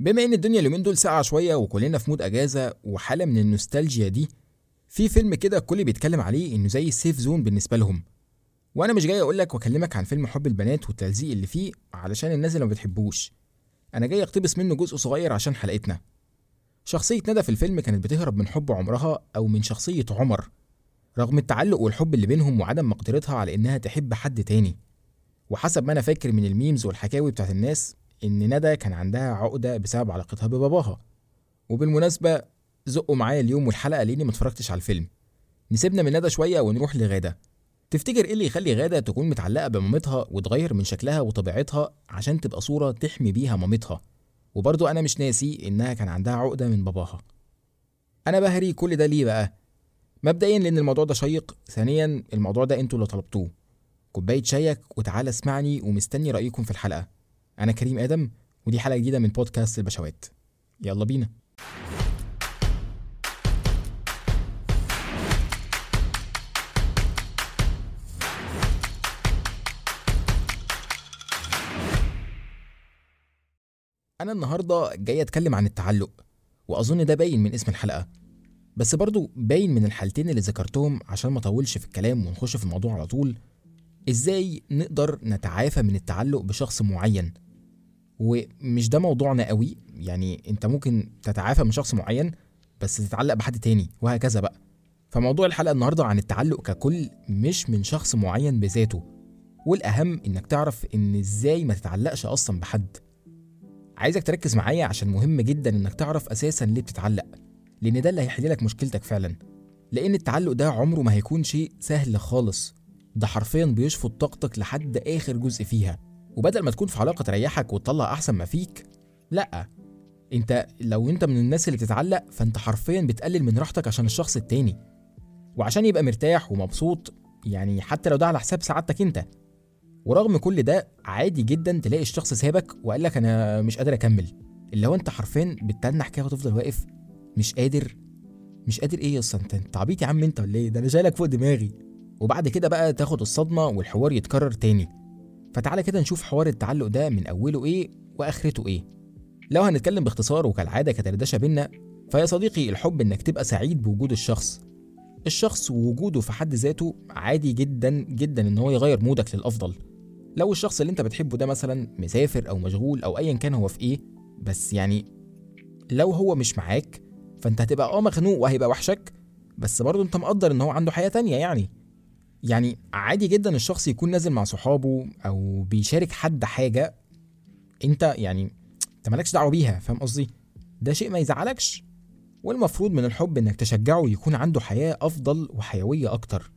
بما إن الدنيا اليومين دول ساقعة شوية وكلنا في mood أجازة وحالة من النوستالجيا دي في فيلم كده الكل بيتكلم عليه إنه زي ال safe zone بالنسبة لهم. وأنا مش جاي أقول لك وأكلمك عن فيلم حب البنات والتلزيق اللي فيه علشان الناس اللي ما بتحبوش. أنا جاي أقتبس منه جزء صغير عشان حلقتنا. شخصية ندى في الفيلم كانت بتهرب من حب عمرها أو من شخصية عمر رغم التعلق والحب اللي بينهم وعدم مقدرتها على إنها تحب حد تاني. وحسب ما أنا فاكر من الميمز والحكاوي بتاعت الناس إن ندى كان عندها عقدة بسبب علاقتها بباباها. وبالمناسبة زقوا معايا اليوم والحلقة لأني ما اتفرجتش على الفيلم. نسيبنا من ندى شوية ونروح لغادة. تفتكر إيه اللي يخلي غادة تكون متعلقة بمامتها وتغير من شكلها وطبيعتها عشان تبقى صورة تحمي بيها مامتها؟ وبرضه أنا مش ناسي إنها كان عندها عقدة من باباها. أنا بهري كل ده ليه بقى؟ مبدئيا لأن الموضوع ده شيق. ثانيا الموضوع ده أنتوا اللي طلبتوه. كوباية شايك وتعالى اسمعني ومستني رأيكم في الحلقة. أنا كريم آدم ودي حلقة جديدة من بودكاست البشوات. يلا بينا. أنا النهارده جاي أتكلم عن التعلق وأظن ده باين من اسم الحلقة. بس برضو باين من الحالتين اللي ذكرتهم عشان ما أطولش في الكلام ونخش في الموضوع على طول. إزاي نقدر نتعافى من التعلق بشخص معين؟ ومش ده موضوعنا قوي. يعني انت ممكن تتعافى من شخص معين بس تتعلق بحد تاني وهكذا بقى. فموضوع الحلقة النهارده عن التعلق ككل مش من شخص معين بذاته. والأهم إنك تعرف إن إزاي ما تتعلقش أصلا بحد. عايزك تركز معايا عشان مهم جدا إنك تعرف أساسا ليه بتتعلق لأن ده اللي هيحل لك مشكلتك فعلا. لأن التعلق ده عمره ما هيكون شيء سهل خالص. ده حرفيا بيشفط طاقتك لحد آخر جزء فيها. وبدل ما تكون في علاقة تريحك وتطلع أحسن ما فيك لأ. أنت لو أنت من الناس اللي بتتعلق فأنت حرفيا بتقلل من راحتك عشان الشخص التاني. وعشان يبقى مرتاح ومبسوط يعني حتى لو ده على حساب سعادتك أنت. ورغم كل ده عادي جدا تلاقي الشخص سابك وقال لك أنا مش قادر أكمل. اللي هو أنت حرفيا بتتنح كده وتفضل واقف مش قادر مش قادر. إيه يا أسطى؟ أنت أنت عبيط يا عم أنت ولا إيه؟ ده أنا شايلك فوق دماغي. وبعد كده بقى تاخد الصدمة والحوار يتكرر تاني. فتعالى كده نشوف حوار التعلق ده من أوله إيه وآخرته إيه. لو هنتكلم باختصار وكالعادة كدردشة بينا فيا صديقي الحب إنك تبقى سعيد بوجود الشخص. الشخص ووجوده في حد ذاته عادي جدا جدا إن هو يغير مودك للأفضل. لو الشخص اللي أنت بتحبه ده مثلا مسافر أو مشغول أو ايا كان هو في إيه بس يعني لو هو مش معاك فأنت هتبقى آه مخنوق وهيبقى وحشك بس برضه أنت مقدر إن هو عنده حياة تانية يعني. يعني عادي جدا الشخص يكون نازل مع صحابه أو بيشارك حد حاجة أنت يعني أنت مالكش دعوة بيها فاهم قصدي؟ ده شيء ما يزعلكش. والمفروض من الحب إنك تشجعه يكون عنده حياة أفضل وحيوية أكتر.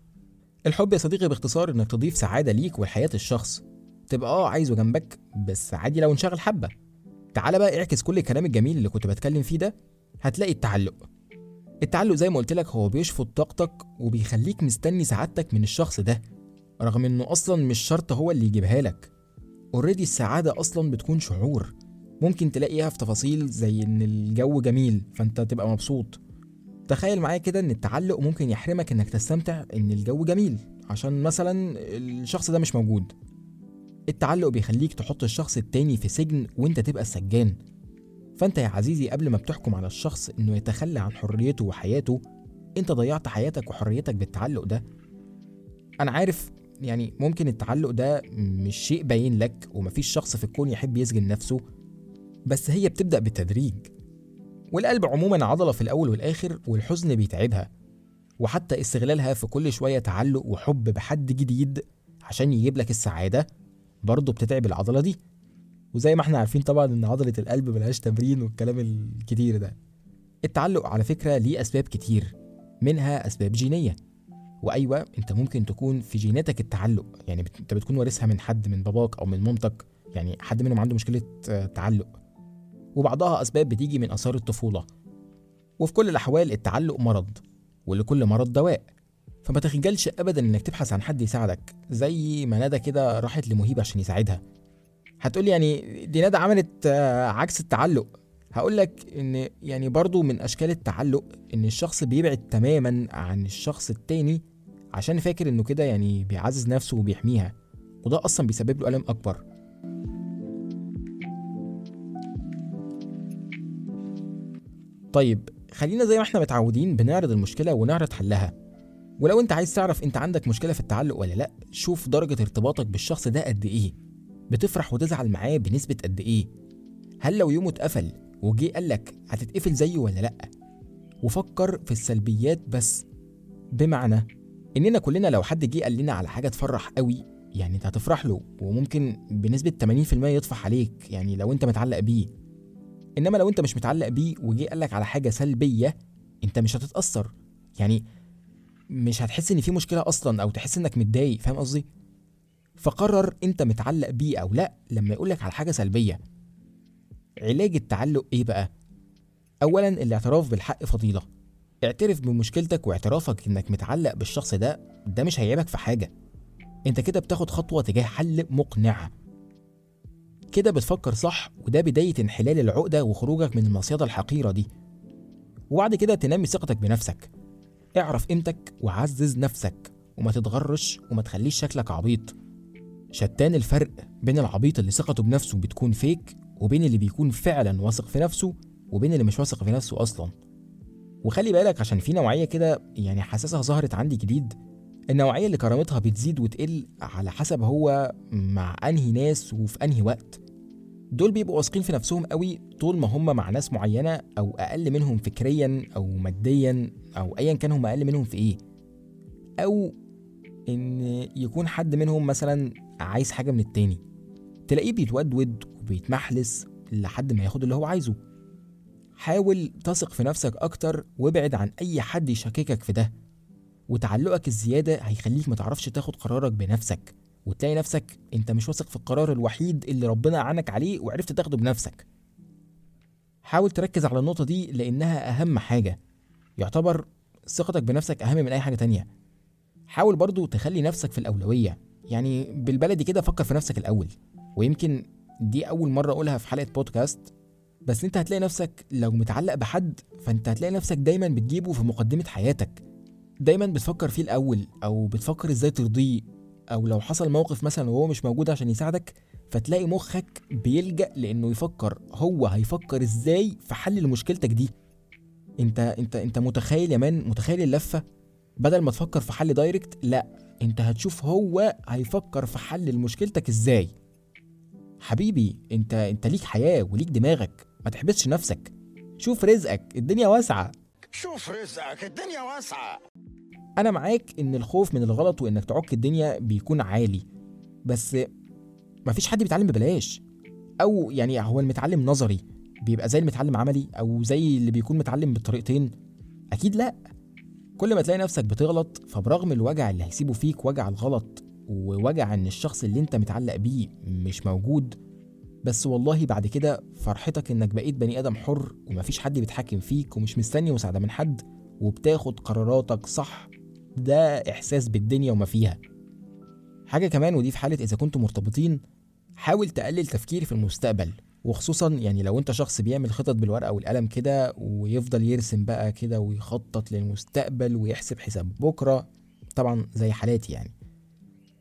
الحب يا صديقي باختصار إنك تضيف سعادة ليك ولحياة الشخص. تبقى آه عايزه جنبك بس عادي لو انشغل حبة. تعالى بقى اعكس كل الكلام الجميل اللي كنت بتكلم فيه ده هتلاقي التعلق. التعلق زي ما قلت لك هو بيشفط طاقتك وبيخليك مستني سعادتك من الشخص ده رغم إنه أصلا مش شرط هو اللي يجيبها لك. اوريدي السعادة أصلا بتكون شعور. ممكن تلاقيها في تفاصيل زي إن الجو جميل فأنت تبقى مبسوط. تخيل معايا كده إن التعلق ممكن يحرمك إنك تستمتع إن الجو جميل عشان مثلا الشخص ده مش موجود. التعلق بيخليك تحط الشخص التاني في سجن وأنت تبقى السجان فانت يا عزيزي قبل ما بتحكم على الشخص إنه يتخلى عن حريته وحياته أنت ضيعت حياتك وحريتك بالتعلق ده. أنا عارف يعني ممكن التعلق ده مش شيء باين لك ومفيش شخص في الكون يحب يسجن نفسه بس هي بتبدأ بالتدريج. والقلب عموما عضلة في الأول والآخر والحزن بيتعبها وحتى استغلالها في كل شوية تعلق وحب بحد جديد عشان يجيب لك السعادة برضه بتتعب العضلة دي. وزي ما إحنا عارفين طبعا إن عضلة القلب ملهاش تمرين والكلام الكتير ده. التعلق على فكرة ليه أسباب كتير منها أسباب جينية. وأيوة أنت ممكن تكون في جيناتك التعلق يعني أنت بتكون وارثها من حد من باباك أو من مامتك يعني حد منهم عنده مشكلة آه، تعلق. وبعضها أسباب بتيجي من آثار الطفولة. وفي كل الأحوال التعلق مرض ولكل مرض دواء. فما تخجلش أبدا إنك تبحث عن حد يساعدك زي ما ندى كده راحت لمهيب عشان يساعدها. هتقولي يعني دي ندى عملت آه، عكس التعلق. هقول لك إن يعني برضو من أشكال التعلق إن الشخص بيبعد تماما عن الشخص التاني عشان فاكر إنه كده يعني بيعزز نفسه وبيحميها وده أصلا بيسبب له ألم أكبر. طيب خلينا زي ما إحنا متعودين بنعرض المشكلة ونعرض حلها. ولو أنت عايز تعرف أنت عندك مشكلة في التعلق ولا لأ شوف درجة ارتباطك بالشخص ده قد إيه. بتفرح وتزعل معاه بنسبة قد إيه؟ هل لو يومه اتقفل وجي قالك هتتقفل زيه ولا لأ؟ وفكر في السلبيات بس. بمعنى إننا كلنا لو حد جه قال لنا على حاجة تفرح قوي يعني أنت هتفرح له وممكن بنسبة 80% يطفح عليك يعني لو أنت متعلق بيه. إنما لو أنت مش متعلق بيه وجه قال لك على حاجة سلبية أنت مش هتتأثر. يعني مش هتحس إن في مشكلة أصلا أو تحس إنك متضايق فاهم قصدي؟ فقرر انت متعلق بيه أو لا. لما يقول لك على حاجة سلبية علاج التعلق إيه بقى؟ اولا الاعتراف بالحق فضيلة. اعترف بمشكلتك واعترافك إنك متعلق بالشخص ده ده مش هيعيبك في حاجة. أنت كده بتاخد خطوة تجاه حل مقنع. كده بتفكر صح وده بداية انحلال العقدة وخروجك من المصيدة الحقيرة دي. وبعد كده تنمي ثقتك بنفسك. اعرف قيمتك وعزز نفسك وما تتغرش وما تخليش شكلك عبيط. شتان الفرق بين العبيط اللي ثقته بنفسه بتكون فيك وبين اللي بيكون فعلا واثق في نفسه وبين اللي مش واثق في نفسه أصلا. وخلي بالك عشان في نوعية كده يعني حاسسها ظهرت عندي جديد النوعية اللي كرامتها بتزيد وتقل على حسب هو مع أنهي ناس وفي أنهي وقت. دول بيبقوا واثقين في نفسهم قوي طول ما هم مع ناس معينة أو أقل منهم فكريا أو ماديا أو ايا كان هم أقل منهم في إيه. أو إن يكون حد منهم مثلا عايز حاجة من التاني. تلاقيه بيتودود وبيتمحلس لحد ما ياخد اللي هو عايزه. حاول تثق في نفسك أكتر وابعد عن أي حد يشككك في ده. وتعلقك الزيادة هيخليك متعرفش تاخد قرارك بنفسك. وتلاقي نفسك أنت مش واثق في القرار الوحيد اللي ربنا عنك عليه وعرفت تاخده بنفسك. حاول تركز على النقطة دي لأنها أهم حاجة. يعتبر ثقتك بنفسك أهم من أي حاجة تانية. حاول برضو تخلي نفسك في الأولوية. يعني بالبلدي كده فكر في نفسك الأول. ويمكن دي أول مرة أقولها في حلقة بودكاست. بس أنت هتلاقي نفسك لو متعلق بحد فأنت هتلاقي نفسك دايما بتجيبه في مقدمة حياتك. دايما بتفكر فيه الأول أو بتفكر إزاي ترضيه. أو لو حصل موقف مثلا وهو مش موجود عشان يساعدك فتلاقي مخك بيلجأ لأنه يفكر هو هيفكر إزاي في حل لمشكلتك دي. أنت أنت أنت متخيل يا man؟ متخيل اللفة؟ بدل ما تفكر في حل direct لأ. انت هتشوف هو هيفكر في حل لمشكلتك إزاي. حبيبي انت انت ليك حياة وليك دماغك. ما تحبسش نفسك. شوف رزقك. الدنيا واسعة. شوف رزقك. الدنيا واسعة. أنا معاك إن الخوف من الغلط وإنك تعك الدنيا بيكون عالي. بس مفيش حد بيتعلم ببلاش. أو يعني هو المتعلم نظري. بيبقى زي المتعلم عملي أو زي اللي بيكون متعلم بالطريقتين أكيد لأ. كل ما تلاقي نفسك بتغلط فبرغم الوجع اللي هيسيبه فيك وجع الغلط ووجع إن الشخص اللي أنت متعلق بيه مش موجود بس والله بعد كده فرحتك إنك بقيت بني آدم حر ومفيش حد بيتحكم فيك ومش مستني مساعدة من حد وبتاخد قراراتك صح ده إحساس بالدنيا وما فيها. حاجة كمان ودي في حالة إذا كنتوا مرتبطين حاول تقلل تفكير في المستقبل. وخصوصا يعني لو أنت شخص بيعمل خطط بالورقة والقلم كده ويفضل يرسم بقى كده ويخطط للمستقبل ويحسب حساب بكرة طبعا زي حالاتي يعني.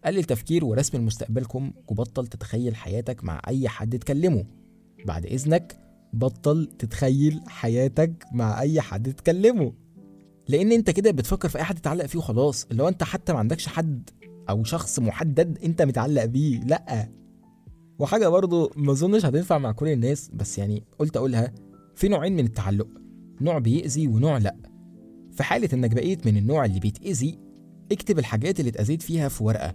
قلل تفكير ورسم لمستقبلكم وبطل تتخيل حياتك مع أي حد تكلمه. بعد إذنك بطل تتخيل حياتك مع أي حد تكلمه. لأن أنت كده بتفكر في أي حد تتعلق فيه وخلاص. اللي هو أنت حتى ما عندكش حد أو شخص محدد أنت متعلق بيه لأ. وحاجة برضو ما أظنش هتنفع مع كل الناس بس يعني قلت أقولها في نوعين من التعلق نوع بيأذي ونوع لأ. في حالة إنك بقيت من النوع اللي بيتأذي اكتب الحاجات اللي اتأذيت فيها في ورقة.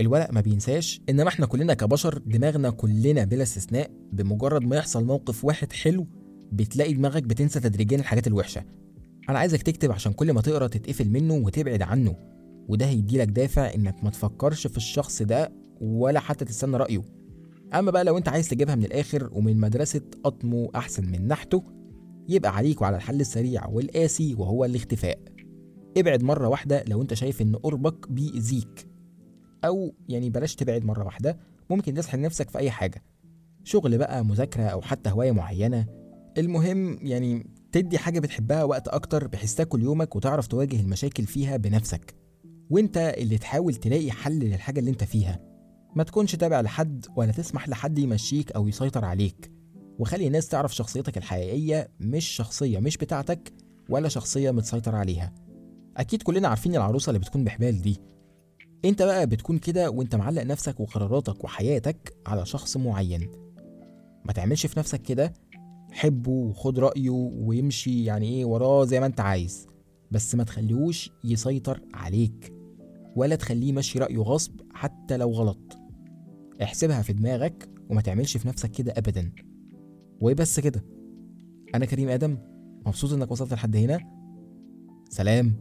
الورق ما بينساش إنما إحنا كلنا كبشر دماغنا كلنا بلا استثناء بمجرد ما يحصل موقف واحد حلو بتلاقي دماغك بتنسى تدريجيا الحاجات الوحشة. أنا عايزك تكتب عشان كل ما تقرأ تتقفل منه وتبعد عنه وده هيديلك دافع إنك ما تفكرش في الشخص ده ولا حتى تستنى رأيه. أما بقى لو أنت عايز تجيبها من الآخر ومن مدرسة اطمو أحسن من نحته يبقى عليك وعلى الحل السريع والقاسي وهو الاختفاء. ابعد مرة واحدة لو أنت شايف إن قربك بيأذيك. أو يعني بلاش تبعد مرة واحدة ممكن تسحل نفسك في أي حاجة. شغل بقى مذاكرة أو حتى هواية معينة. المهم يعني تدي حاجة بتحبها وقت أكتر بحيث تاكل يومك وتعرف تواجه المشاكل فيها بنفسك. وأنت اللي تحاول تلاقي حل للحاجة اللي أنت فيها. ما تكونش تابع لحد ولا تسمح لحد يمشيك أو يسيطر عليك. وخلي الناس تعرف شخصيتك الحقيقية مش شخصية مش بتاعتك ولا شخصية متسيطر عليها. أكيد كلنا عارفين العروسة اللي بتكون بحبال دي. أنت بقى بتكون كده وأنت معلق نفسك وقراراتك وحياتك على شخص معين. ما تعملش في نفسك كده. حبه وخد رأيه ويمشي يعني إيه وراه زي ما أنت عايز. بس ما تخليهوش يسيطر عليك. ولا تخليه يمشي رأيه غصب حتى لو غلط. احسبها في دماغك وما تعملش في نفسك كده ابدا. وبس كده؟ أنا كريم آدم مبسوط إنك وصلت لحد هنا. سلام.